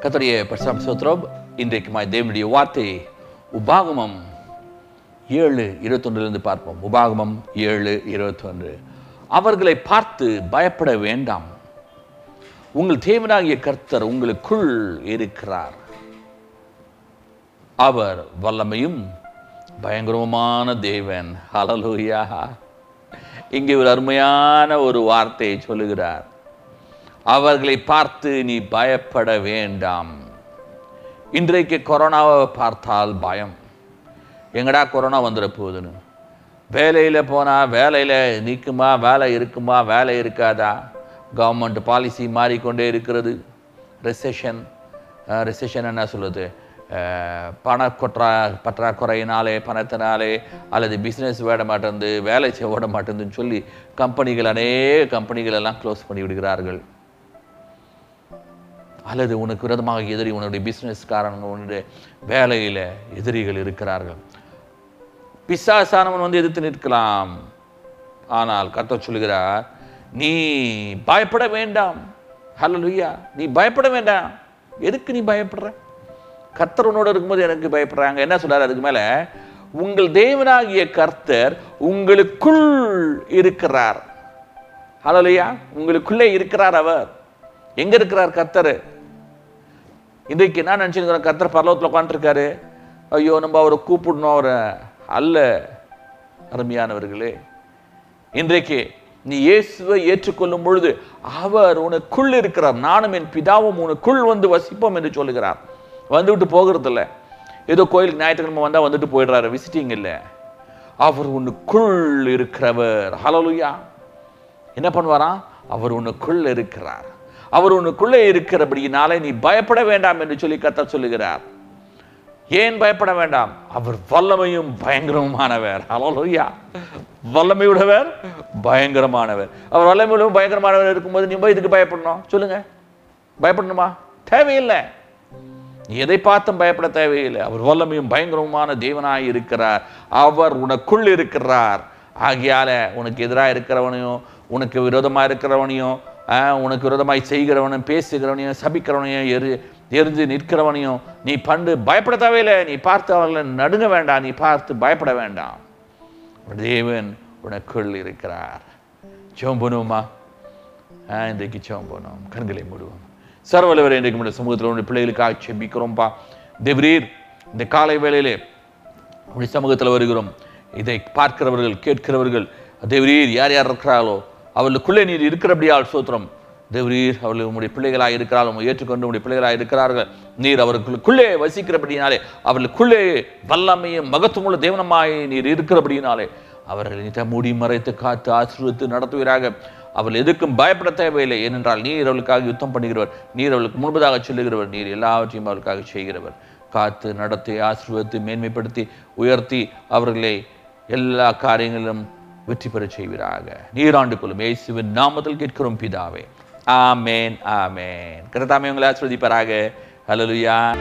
கத்தடைய பிரசாம் சோத்ரோப் இன்றைக்கு மா தேவனுடைய வார்த்தை உபாகமம் ஏழு இருபத்தொன்றிலிருந்து பார்ப்போம். உபாகமம் ஏழு இருபத்தொன்று. அவர்களை பார்த்து பயப்பட வேண்டாம். உங்கள் தேவனாகிய கர்த்தர் உங்களுக்குள் இருக்கிறார். அவர் வல்லமையும் பயங்கரமான தேவன். ஹalleluya இங்கே ஒரு அருமையான ஒரு வார்த்தையை சொல்லுகிறார். அவர்களை பார்த்து நீ பயப்பட வேண்டாம். இன்றைக்கு கொரோனாவை பார்த்தால் பயம். எங்கடா கொரோனா வந்துட போகுதுன்னு? வேலையில் போனால் வேலையில் நிற்குமா வேலை இருக்குமா வேலை இருக்காதா? கவர்மெண்ட் பாலிசி மாறிக்கொண்டே இருக்கிறது. ரெசெஷன் ரெசெஷன் என்ன சொல்லுது பண கொற்றா பற்றாக்குறையினாலே பணத்தினாலே அல்லது பிஸ்னஸ் விட மாட்டேங்குது வேலை செய்ய விட மாட்டேங்குதுன்னு சொல்லி கம்பெனிகள் அநேக கம்பெனிகள் எல்லாம் க்ளோஸ் பண்ணி விடுகிறார்கள். அல்லது உனக்கு விரதமாக எதிரி உன்னுடைய பிஸ்னஸ்காரங்க உன்னுடைய வேலையில் எதிரிகள் இருக்கிறார்கள். பிசாசானவன் வந்து எதிர்த்து நிற்கலாம். ஆனால் கர்த்தர் சொல்லுகிறார் நீ பயப்பட வேண்டாம். ஹalleluya நீ பயப்பட வேண்டாம். எதுக்கு நீ பயப்படுற? கர்த்தர் உன்னோட இருக்கும்போது எனக்கு பயப்படுறாங்க. என்ன சொல்கிறார் அதுக்கு மேலே உங்கள் தேவனாகிய கர்த்தர் உங்களுக்குள் இருக்கிறார். ஹalleluya உங்களுக்குள்ளே இருக்கிறார் அவர். எங்கே இருக்கிறார் கர்த்தர்? இன்றைக்கு என்ன நினச்சிருக்கிறோம் கர்த்தர் பரலோகத்தில் உட்காந்துருக்காரு ஐயோ நம்ம அவரை கூப்பிடணும் அவரை அல்ல. அருமையானவர்களே இன்றைக்கு நீ இயேசுவை ஏற்றுக்கொள்ளும் பொழுது அவர் உனக்குள் இருக்கிறார். நானும் என் பிதாவும் உனக்குள் வந்து வசிப்போம் என்று சொல்லுகிறார். வந்துவிட்டு போகிறதில்ல. ஏதோ கோயிலுக்கு ஞாயிற்றுக்கிழமை வந்தால் வந்துட்டு போயிடுறாரு. விசிட்டிங் இல்லை. அவர் உனக்குள் இருக்கிறவர். ஹalleluya என்ன பண்ணுவாராம்? அவர் உனக்குள் இருக்கிறார். அவர் உனக்குள்ளே இருக்கிறபடியினாலே நீ பயப்பட வேண்டாம் என்று சொல்லி கத்த சொல்லுகிறார். ஏன் பயப்பட வேண்டாம்? அவர் வல்லமையும் பயங்கரமானவர் ஹalleluya வல்லமையுடவர் பயங்கரமானவர். அவர் வல்லமையுடன் பயங்கரமானவர் இருக்கும்போது நீ போய் இதுக்கு பயப்படணும்? சொல்லுங்க. பயப்படணுமா? தேவையில்லை. நீ எதை பார்த்தும் பயப்பட தேவையில்லை. அவர் வல்லமையும் பயங்கரமான தேவனாய் இருக்கிறார். அவர் உனக்குள் இருக்கிறார். ஆகியால உனக்கு எதிராக இருக்கிறவனையும் உனக்கு விரோதமாக இருக்கிறவனையும் உனக்கு விரோதமாய் செய்கிறவனையும் பேசுகிறவனையும் சபிக்கிறவனையும் எரி எரிஞ்சு நிற்கிறவனையும் நீ பண்டு பயப்பட தேவையில்லை நீ பார்த்து அவர்களை நடுங்க வேண்டாம். நீ பார்த்து பயப்பட வேண்டாம். தேவன் உனக்குள் இருக்கிறார். சோம்பனுமா? ஆ, இன்றைக்கு சோம்பனும். கண்களை மூடுவோம். சர்வலவர் இன்றைக்கு நம்முடைய சமூகத்தில் உடைய பிள்ளைகளுக்காக செபிக்கிறோம்ப்பா தேவரீர் இந்த காலை வேளையிலே உடைய சமூகத்தில் வருகிறோம். இதை பார்க்கிறவர்கள் கேட்கிறவர்கள் தேவரீர் யார் யார் இருக்கிறார்களோ அவர்களுக்குள்ளே நீர் இருக்கிறபடியால் சோத்திரம். தேவரீர் அவர்கள் உங்களுடைய பிள்ளைகளாக இருக்கிறார்கள் உங்களை ஏற்றுக்கொண்டு உங்களுடைய பிள்ளைகளாக இருக்கிறார்கள். நீர் அவர்களுக்குள்ளே வசிக்கிறபடினாலே அவர்களுக்குள்ளே வல்லமையும் மகத்துவமுள்ள தேவனமாய் நீர் இருக்கிறபடினாலே அவர்களை நீ மூடி மறைத்து காத்து ஆசீர்வித்து நடத்துவீராக. அவள் எதுக்கும் பயப்பட தேவையில்லை. ஏனென்றால் நீர் அவளுக்காக யுத்தம் பண்ணுகிறவர் நீர் அவளுக்கு முன்பதாக சொல்லுகிறவர் நீர் எல்லாவற்றையும் அவளுக்காக செய்கிறவர். காத்து நடத்தி ஆசீர்வதித்து மேன்மைப்படுத்தி உயர்த்தி அவர்களை எல்லா காரியங்களிலும் வெற்றி பெறச் செய்வீராக. நீராண்டு கொள்ளும் இயேசுவின் நாமத்தில் கேட்கிறோம் பிதாவே. ஆமேன் ஆமேன். கருத்தாமே உங்களை ஆஸ்வதிப்பாராக ஹalleluya.